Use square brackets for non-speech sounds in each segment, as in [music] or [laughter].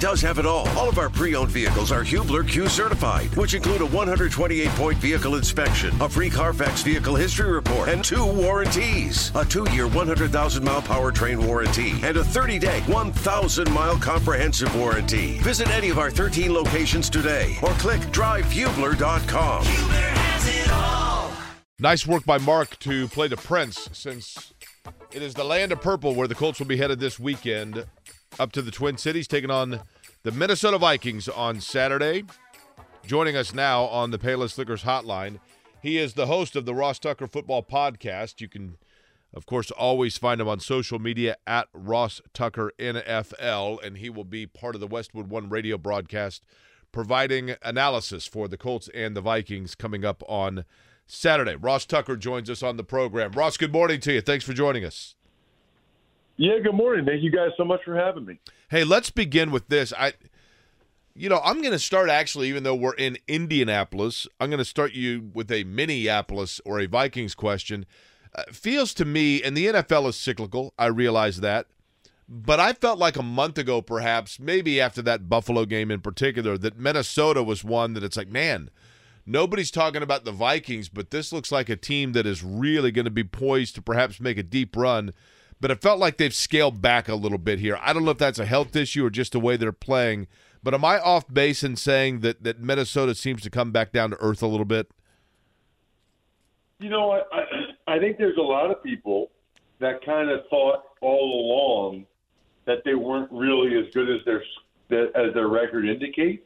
does have it all. All of our pre-owned vehicles are Hubler Q certified, which include a 128-point vehicle inspection, a free Carfax vehicle history report, and two warranties. A two-year 100,000-mile powertrain warranty and a 30-day 1,000-mile comprehensive warranty. Visit any of our 13 locations today or click drivehubler.com. Hubler has it all. Nice work by Mark to play the Prince since it is the land of purple where the Colts will be headed this weekend up to the Twin Cities, taking on the Minnesota Vikings on Saturday. Joining us now on the Payless Liquors hotline, he is the host of the Ross Tucker Football Podcast. You can, of course, always find him on social media at Ross Tucker NFL, and he will be part of the Westwood One radio broadcast, providing analysis for the Colts and the Vikings coming up on Saturday. Ross Tucker joins us on the program. Ross, good morning to you. Thanks for joining us. Yeah, good morning. Thank you guys so much for having me. Hey, let's begin with this. I you know, I'm going to start actually even though we're in Indianapolis, I'm going to start you with a Minneapolis or a Vikings question. Uh, feels to me and the NFL is cyclical. I realize that. But I felt like a month ago perhaps, maybe after that Buffalo game in particular, that Minnesota was one that it's like, man, Nobody's talking about the Vikings, but this looks like a team that is really going to be poised to perhaps make a deep run. But it felt like they've scaled back a little bit here. I don't know if that's a health issue or just the way they're playing. But am I off base in saying that, that Minnesota seems to come back down to earth a little bit? You know, I, I, I think there's a lot of people that kind of thought all along that they weren't really as good as their as their record indicates.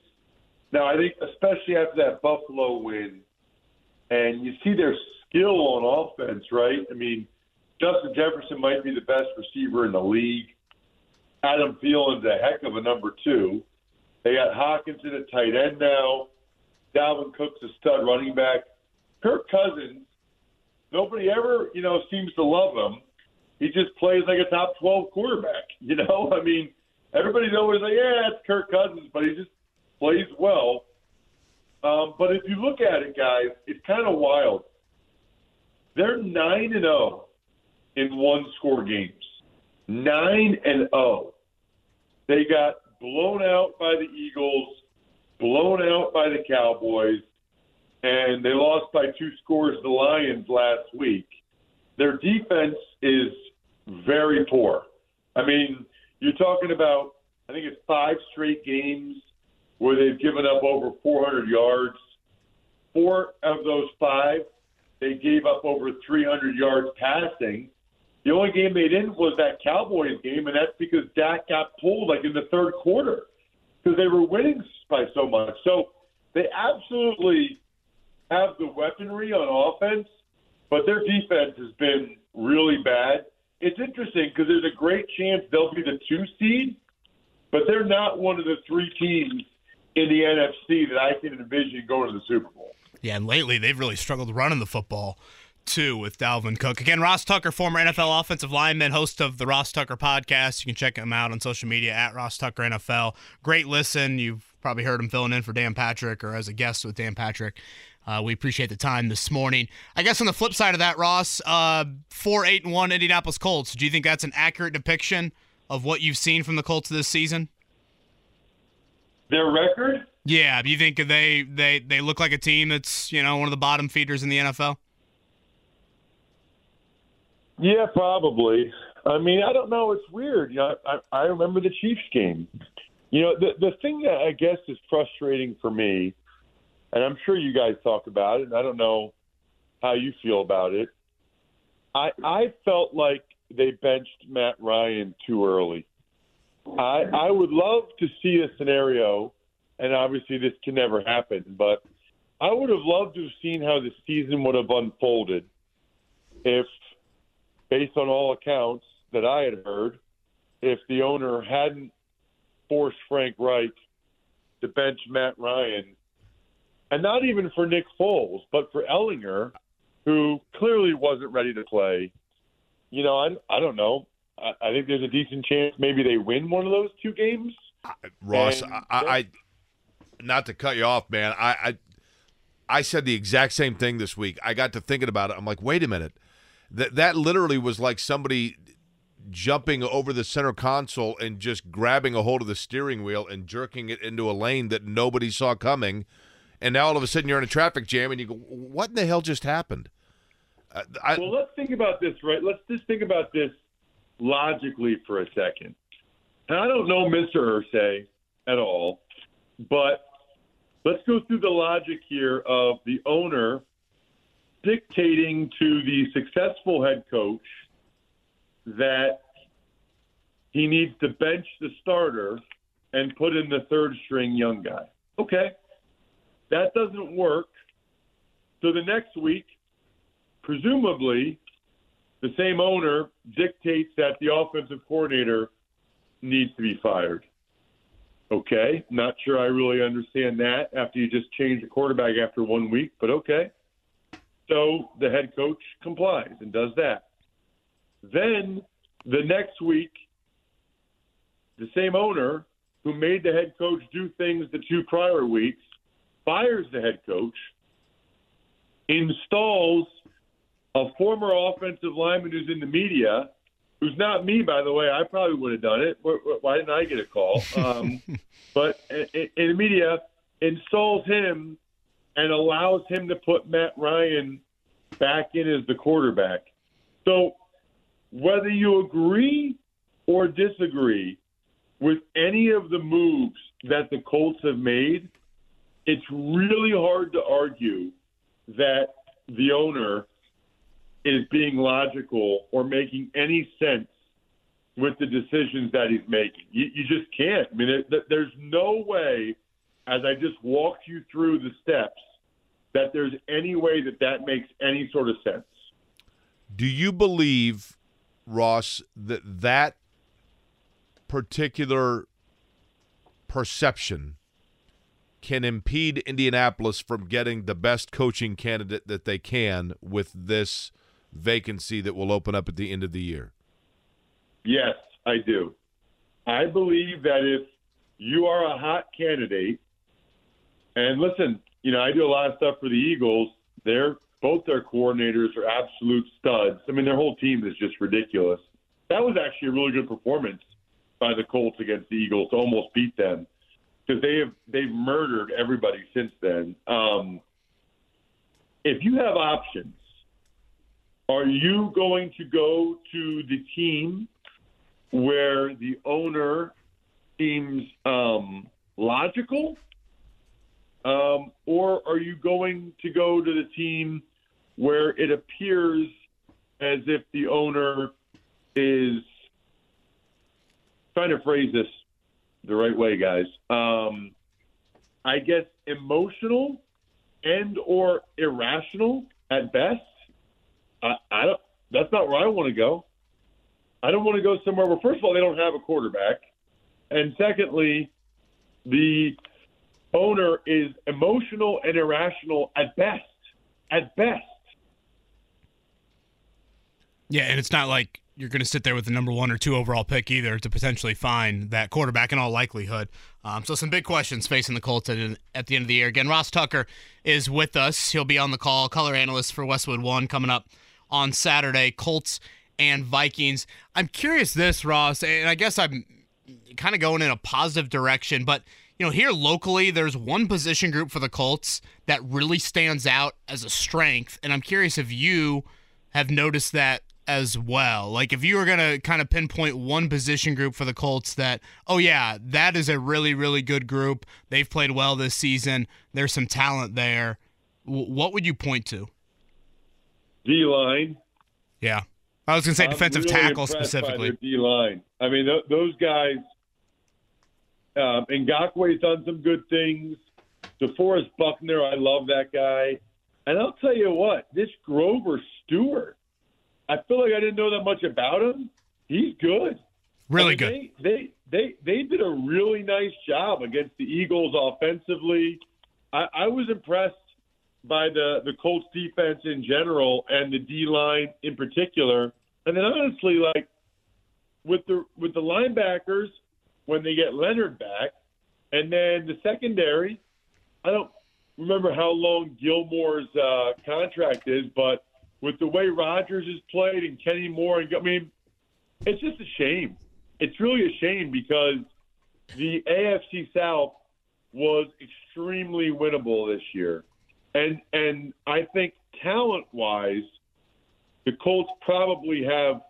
Now, I think especially after that Buffalo win, and you see their skill on offense, right? I mean, Justin Jefferson might be the best receiver in the league. Adam Thielen's a heck of a number two. They got Hockenson at tight end now. Dalvin Cook's a stud running back. Kirk Cousins, nobody ever, you know, seems to love him. He just plays like a top 12 quarterback, [laughs] you know? I mean, everybody's always like, yeah, it's Kirk Cousins, but he just plays well. Um, but if you look at it, guys, it's kind of wild. They're nine and zero oh in one score games. Nine and zero. Oh. They got blown out by the Eagles, blown out by the Cowboys, and they lost by two scores to the Lions last week. Their defense is very poor. I mean, you're talking about I think it's five straight games where they've given up over 400 yards. Four of those five, they gave up over 300 yards passing. The only game they didn't was that Cowboys game, and that's because Dak got pulled like in the third quarter because they were winning by so much. So they absolutely have the weaponry on offense, but their defense has been really bad. It's interesting because there's a great chance they'll be the two seed, but they're not one of the three teams in the NFC that I can envision going to the Super Bowl. Yeah, and lately they've really struggled running the football too with Dalvin Cook. Again, Ross Tucker, former NFL offensive lineman, host of the Ross Tucker podcast. You can check him out on social media at Ross Tucker NFL. Great listen. You've probably heard him filling in for Dan Patrick or as a guest with Dan Patrick. Uh, we appreciate the time this morning. I guess on the flip side of that, Ross, uh, four eight and one Indianapolis Colts. Do you think that's an accurate depiction of what you've seen from the Colts this season? Their record? Yeah. Do you think they they they look like a team that's you know one of the bottom feeders in the NFL? Yeah, probably. I mean, I don't know. It's weird. You know, I, I remember the Chiefs game. You know, the the thing that I guess is frustrating for me, and I'm sure you guys talk about it, and I don't know how you feel about it. I I felt like they benched Matt Ryan too early. I I would love to see a scenario, and obviously this can never happen, but I would have loved to have seen how the season would have unfolded if, based on all accounts that I had heard, if the owner hadn't forced Frank Reich to bench Matt Ryan, and not even for Nick Foles, but for Ehlinger, who clearly wasn't ready to play. You know, I, I don't know. I, I think there's a decent chance maybe they win one of those two games. Ross, I, I, not to cut you off, man. I, I I said the exact same thing this week. I got to thinking about it. I'm like, wait a minute. That that literally was like somebody jumping over the center console and just grabbing a hold of the steering wheel and jerking it into a lane that nobody saw coming. And now all of a sudden you're in a traffic jam and you go, what in the hell just happened? Uh, I, well, let's think about this, right? Let's just think about this logically for a second. And I don't know Mr. Irsay at all, but let's go through the logic here of the owner dictating to the successful head coach that he needs to bench the starter and put in the third string young guy. Okay. That doesn't work. So the next week, presumably, the same owner dictates that the offensive coordinator needs to be fired. Okay, not sure I really understand that after you just change the quarterback after one week, but okay. So the head coach complies and does that. Then the next week, the same owner who made the head coach do things the two prior weeks fires the head coach, installs a former offensive lineman who's in the media, who's not me, by the way. I probably would have done it. Why didn't I get a call? Um, [laughs] but in, in the media, installs him and allows him to put Matt Ryan back in as the quarterback. So whether you agree or disagree with any of the moves that the Colts have made, it's really hard to argue that the owner is being logical or making any sense with the decisions that he's making. You, you just can't. I mean, it, there's no way, as I just walked you through the steps, that there's any way that that makes any sort of sense. Do you believe Ross, that that particular perception can impede Indianapolis from getting the best coaching candidate that they can with this vacancy that will open up at the end of the year? Yes, I do. I believe that if you are a hot candidate, and listen, you know, I do a lot of stuff for the Eagles. They're both their coordinators are absolute studs. I mean, their whole team is just ridiculous. That was actually a really good performance by the Colts against the Eagles to almost beat them because they have they've murdered everybody since then. Um, if you have options, are you going to go to the team where the owner seems um, logical, um, or are you going to go to the team where it appears as if the owner is trying to phrase this the right way, guys. Um, I guess emotional and or irrational at best. I, I don't. That's not where I want to go. I don't want to go somewhere where, first of all, they don't have a quarterback, and secondly, the owner is emotional and irrational at best. At best. Yeah, and it's not like you're going to sit there with the number one or two overall pick either to potentially find that quarterback in all likelihood. Um, so some big questions facing the Colts at, at, the end of the year. Again, Ross Tucker is with us. He'll be on the call, color analyst for Westwood One, coming up on Saturday. Colts and Vikings. I'm curious this, Ross, and I guess I'm kind of going in a positive direction, but you know, here locally, there's one position group for the Colts that really stands out as a strength, and I'm curious if you have noticed that as well. Like if you were going to kind of pinpoint one position group for the Colts that, oh yeah, that is a really really good group. They've played well this season. There's some talent there. W- what would you point to? D line. Yeah. I was going to say defensive really tackle specifically. D line. I mean, th- those guys. Um, Ngakoue's done some good things. DeForest Buckner, I love that guy. And I'll tell you what, this Grover Stewart, I feel like I didn't know that much about him. He's good. Really I mean, good. They, they they they did a really nice job against the Eagles offensively. I, I was impressed by the the Colts defense in general and the D line in particular. And then honestly, like with the with the linebackers when they get Leonard back, and then the secondary. I don't remember how long Gilmore's uh, contract is, but with the way Rodgers has played and Kenny Moore, and I mean, it's just a shame. It's really a shame because the AFC South was extremely winnable this year, and and I think talent wise, the Colts probably have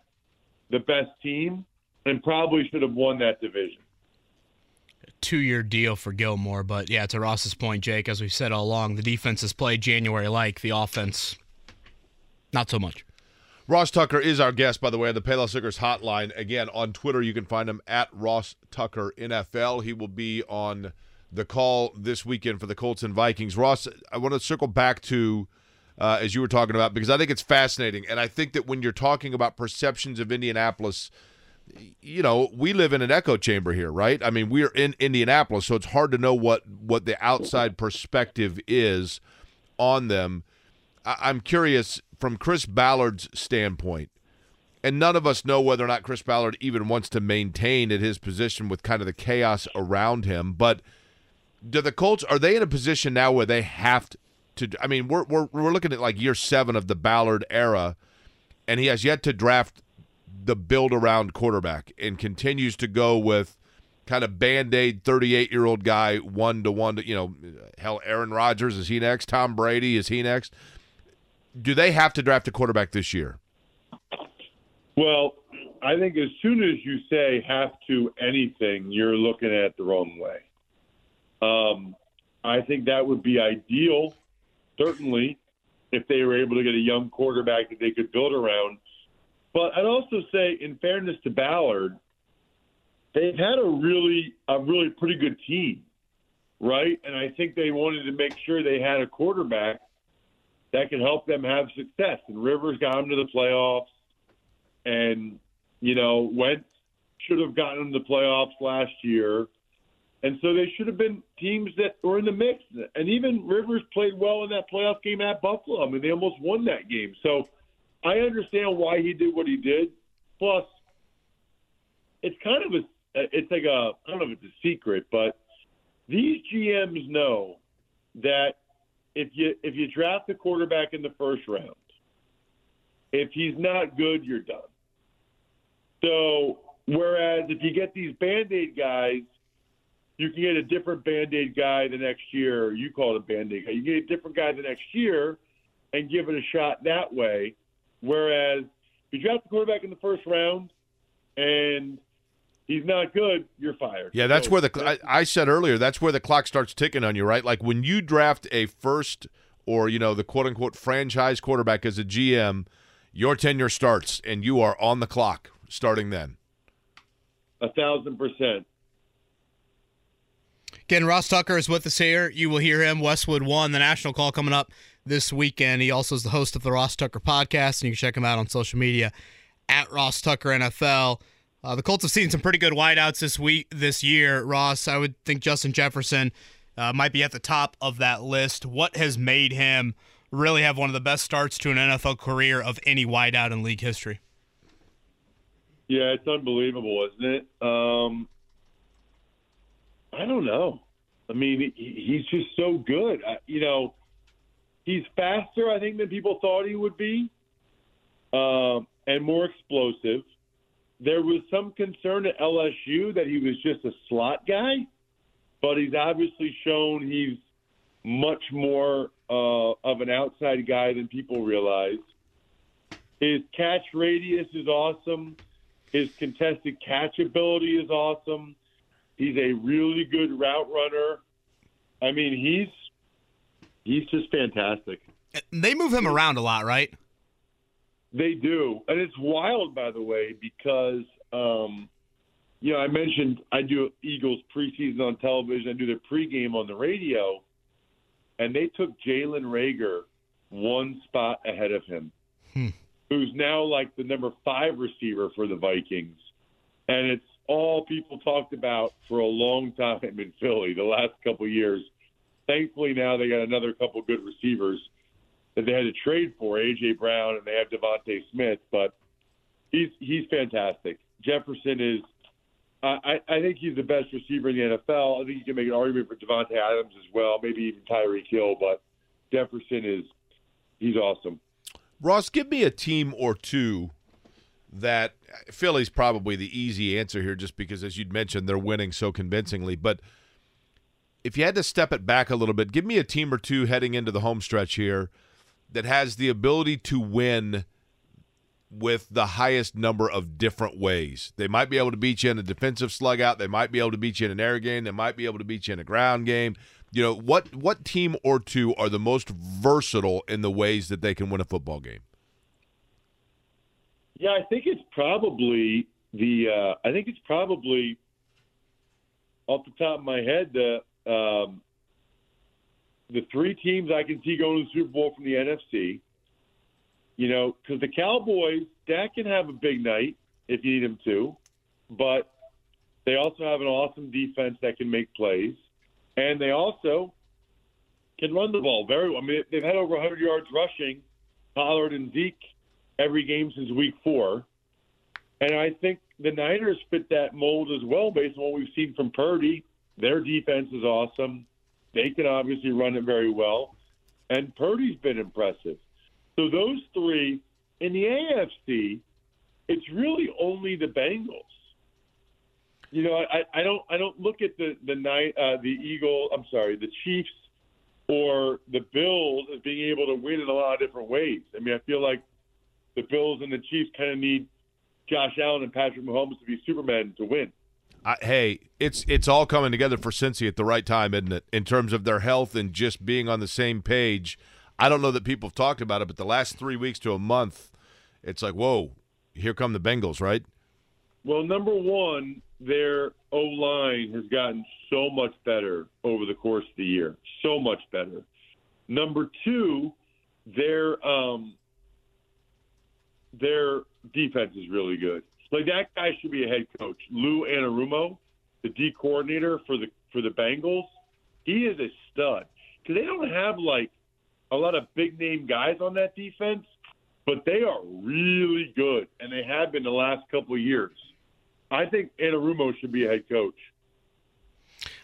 the best team and probably should have won that division. Two year deal for Gilmore, but yeah, to Ross's point, Jake, as we've said all along, the defense has played January like, the offense, not so much. Ross Tucker is our guest, by the way, on the Payless Liquors hotline. Again, on Twitter, you can find him at Ross Tucker NFL. He will be on the call this weekend for the Colts and Vikings. Ross, I want to circle back to uh, as you were talking about because I think it's fascinating, and I think that when you're talking about perceptions of Indianapolis, you know, we live in an echo chamber here, right? I mean, we're in Indianapolis, so it's hard to know what what the outside perspective is on them. I- I'm curious from Chris Ballard's standpoint, and none of us know whether or not Chris Ballard even wants to maintain at his position with kind of the chaos around him. But do the Colts are they in a position now where they have to? to I mean, we're we're we're looking at like year seven of the Ballard era, and he has yet to draft the build around quarterback and continues to go with kind of band aid 38 year old guy one to one you know hell Aaron Rodgers is he next Tom Brady is he next do they have to draft a quarterback this year Well, I think as soon as you say have to anything, you're looking at it the wrong way. Um, I think that would be ideal, certainly, if they were able to get a young quarterback that they could build around. But I'd also say, in fairness to Ballard, they've had a really, a really pretty good team, right? And I think they wanted to make sure they had a quarterback that could help them have success. And Rivers got them to the playoffs and you know Wentz should have gotten them to the playoffs last year, and so they should have been teams that were in the mix. And even Rivers played well in that playoff game at Buffalo. I mean, they almost won that game. So I understand why he did what he did. Plus, it's kind of a it's like a I don't know if it's a secret, but these GMs know that if you if you draft the quarterback in the first round, if he's not good, you're done. So, whereas if you get these band aid guys, you can get a different band aid guy the next year. You call it a band aid guy. You get a different guy the next year and give it a shot that way. Whereas if you draft the quarterback in the first round and he's not good, you're fired. yeah that's So, where the I, I said earlier that's where the clock starts ticking on you right like when you draft a first or you know the quote unquote franchise quarterback as a GM your tenure starts and you are on the clock starting then a thousand percent. Again, Ross Tucker is with us here. You will hear him. Westwood One, the national call coming up this weekend. He also is the host of the Ross Tucker podcast, and you can check him out on social media at Ross Tucker NFL. Uh, the Colts have seen some pretty good wideouts this week, this year. Ross, I would think Justin Jefferson uh, might be at the top of that list. What has made him really have one of the best starts to an NFL career of any wideout in league history? Yeah, it's unbelievable, isn't it? Um, I don't know. I mean, he's just so good. I, you know, he's faster, I think, than people thought he would be, um, and more explosive. There was some concern at LSU that he was just a slot guy, but he's obviously shown he's much more uh, of an outside guy than people realize. His catch radius is awesome. His contested catch ability is awesome. He's a really good route runner. I mean, he's he's just fantastic. They move him around a lot, right? They do, and it's wild, by the way, because um, you know I mentioned I do Eagles preseason on television. I do their pregame on the radio, and they took Jalen Reagor one spot ahead of him, Hmm. who's now like the number five receiver for the Vikings, and it's all people talked about for a long time in Philly the last couple years. Thankfully, now they got another couple good receivers that they had to trade for AJ Brown and they have DeVonta Smith, but he's he's fantastic. Jefferson is. I, I think he's the best receiver in the NFL. I think you can make an argument for Davante Adams as well, maybe even Tyreek Hill, but Jefferson is he's awesome. Ross, give me a team or two that Philly's probably the easy answer here, just because, as you'd mentioned, they're winning so convincingly. But if you had to step it back a little bit, give me a team or two heading into the home stretch here that has the ability to win with the highest number of different ways. They might be able to beat you in a defensive slug out. They might be able to beat you in an air game. They might be able to beat you in a ground game. You know, what what team or two are the most versatile in the ways that they can win a football game? Yeah, I think it's probably the. Uh, I think it's probably off the top of my head the um, the three teams I can see going to the Super Bowl from the NFC. You know, because the Cowboys, Dak can have a big night if you need him to, but they also have an awesome defense that can make plays, and they also can run the ball very well. I mean, they've had over 100 yards rushing, Pollard and Zeke every game since week four. And I think the Niners fit that mold as well based on what we've seen from Purdy. Their defense is awesome. They can obviously run it very well. And Purdy's been impressive. So those three in the AFC, it's really only the Bengals. You know, I, I don't I don't look at the the night uh, the Eagle. I'm sorry, the Chiefs or the Bills as being able to win in a lot of different ways. I mean, I feel like the Bills and the Chiefs kind of need Josh Allen and Patrick Mahomes to be Superman to win. I, hey, it's it's all coming together for Cincy at the right time, isn't it? In terms of their health and just being on the same page. I don't know that people have talked about it, but the last three weeks to a month, it's like, whoa, here come the Bengals, right? Well, number one, their O line has gotten so much better over the course of the year, so much better. Number two, their um, their defense is really good. Like that guy should be a head coach. Lou Anarumo, the D coordinator for the for the Bengals, he is a stud. Because they don't have like a lot of big name guys on that defense, but they are really good, and they have been the last couple of years. I think Anarumo should be a head coach.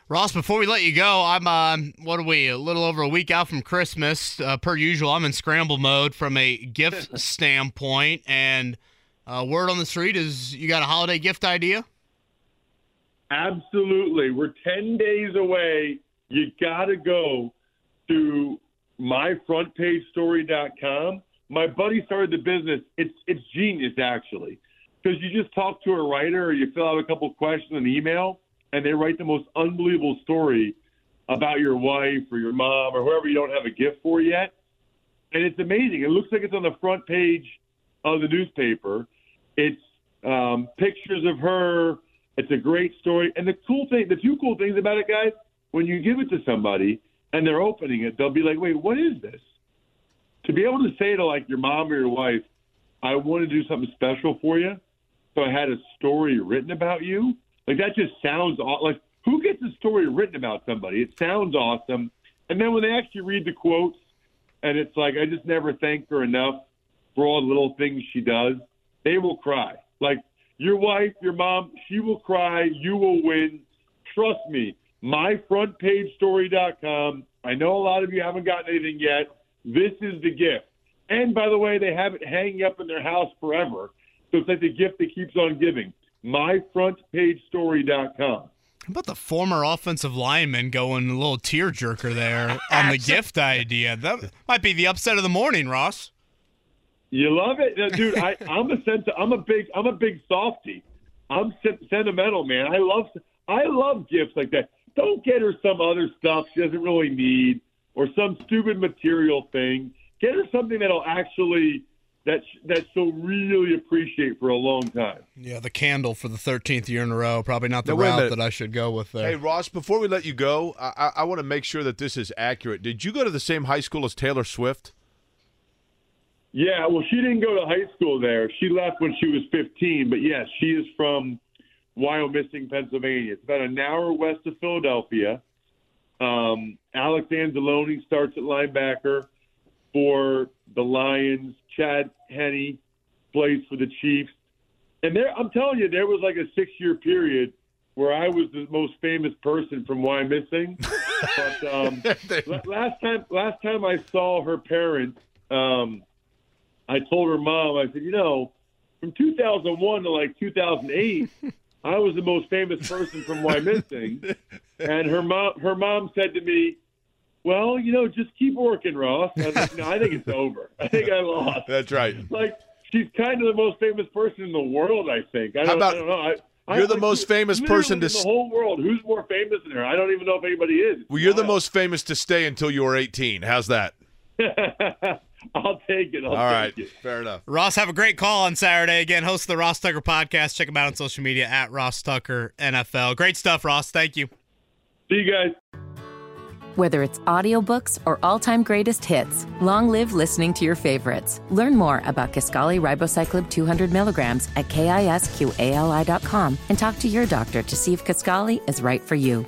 Ross, before we let you go, I'm uh, what are we? A little over a week out from Christmas. Uh, per usual, I'm in scramble mode from a gift [laughs] standpoint, and uh, word on the street is you got a holiday gift idea. Absolutely, we're ten days away. You got to go to myfrontpagestory.com. My buddy started the business. It's it's genius actually, because you just talk to a writer or you fill out a couple questions in an email and they write the most unbelievable story about your wife or your mom or whoever you don't have a gift for yet. And it's amazing. It looks like it's on the front page of the newspaper. It's um, pictures of her. It's a great story. And the cool thing, the two cool things about it, guys, when you give it to somebody and they're opening it, they'll be like, wait, what is this? To be able to say to like your mom or your wife, I want to do something special for you. So I had a story written about you like that just sounds aw- like who gets a story written about somebody? It sounds awesome. And then when they actually read the quotes, and it's like I just never thank her enough for all the little things she does, they will cry. Like your wife, your mom, she will cry. You will win. Trust me. MyFrontPageStory.com. I know a lot of you haven't gotten anything yet. This is the gift. And by the way, they have it hanging up in their house forever. So it's like the gift that keeps on giving myfrontpagestory.com. How about the former offensive lineman going a little tearjerker there on the gift idea? That might be the upset of the morning, Ross. You love it, dude. I, am a senti- I'm a big I'm a big softy. I'm se- sentimental, man. I love I love gifts like that. Don't get her some other stuff she doesn't really need or some stupid material thing. Get her something that'll actually that that she'll really appreciate for a long time. Yeah, the candle for the thirteenth year in a row. Probably not the now, route that I should go with there. Hey Ross, before we let you go, I, I want to make sure that this is accurate. Did you go to the same high school as Taylor Swift? Yeah, well, she didn't go to high school there. She left when she was 15, but yes, she is from Wyomissing, Pennsylvania. It's about an hour west of Philadelphia. Um, Alex Anzalone starts at linebacker for the Lions. Chad Henne plays for the Chiefs. And there, I'm telling you, there was like a six year period where I was the most famous person from Wyomissing. [laughs] but um, [laughs] last time, last time I saw her parents, um, I told her mom, I said, you know, from 2001 to like 2008, [laughs] I was the most famous person from Wyomissing, and her mom her mom said to me, "Well, you know, just keep working, Ross." I, like, no, I think it's over. I think I lost. That's right. Like she's kind of the most famous person in the world. I think. I don't, about- I don't know. I, you're the most famous person to in the whole world. Who's more famous than her? I don't even know if anybody is. Well, you're the most famous to stay until you were 18. How's that? [laughs] [laughs] I'll take it. I'll All right, take it. fair enough. Ross, have a great call on Saturday. Again, host of the Ross Tucker podcast. Check him out on social media at Ross Tucker NFL. Great stuff, Ross. Thank you. See you guys. Whether it's audiobooks or all-time greatest hits, long live listening to your favorites. Learn more about Kisqali Ribociclib 200 milligrams at kisqali.com and talk to your doctor to see if Kisqali is right for you.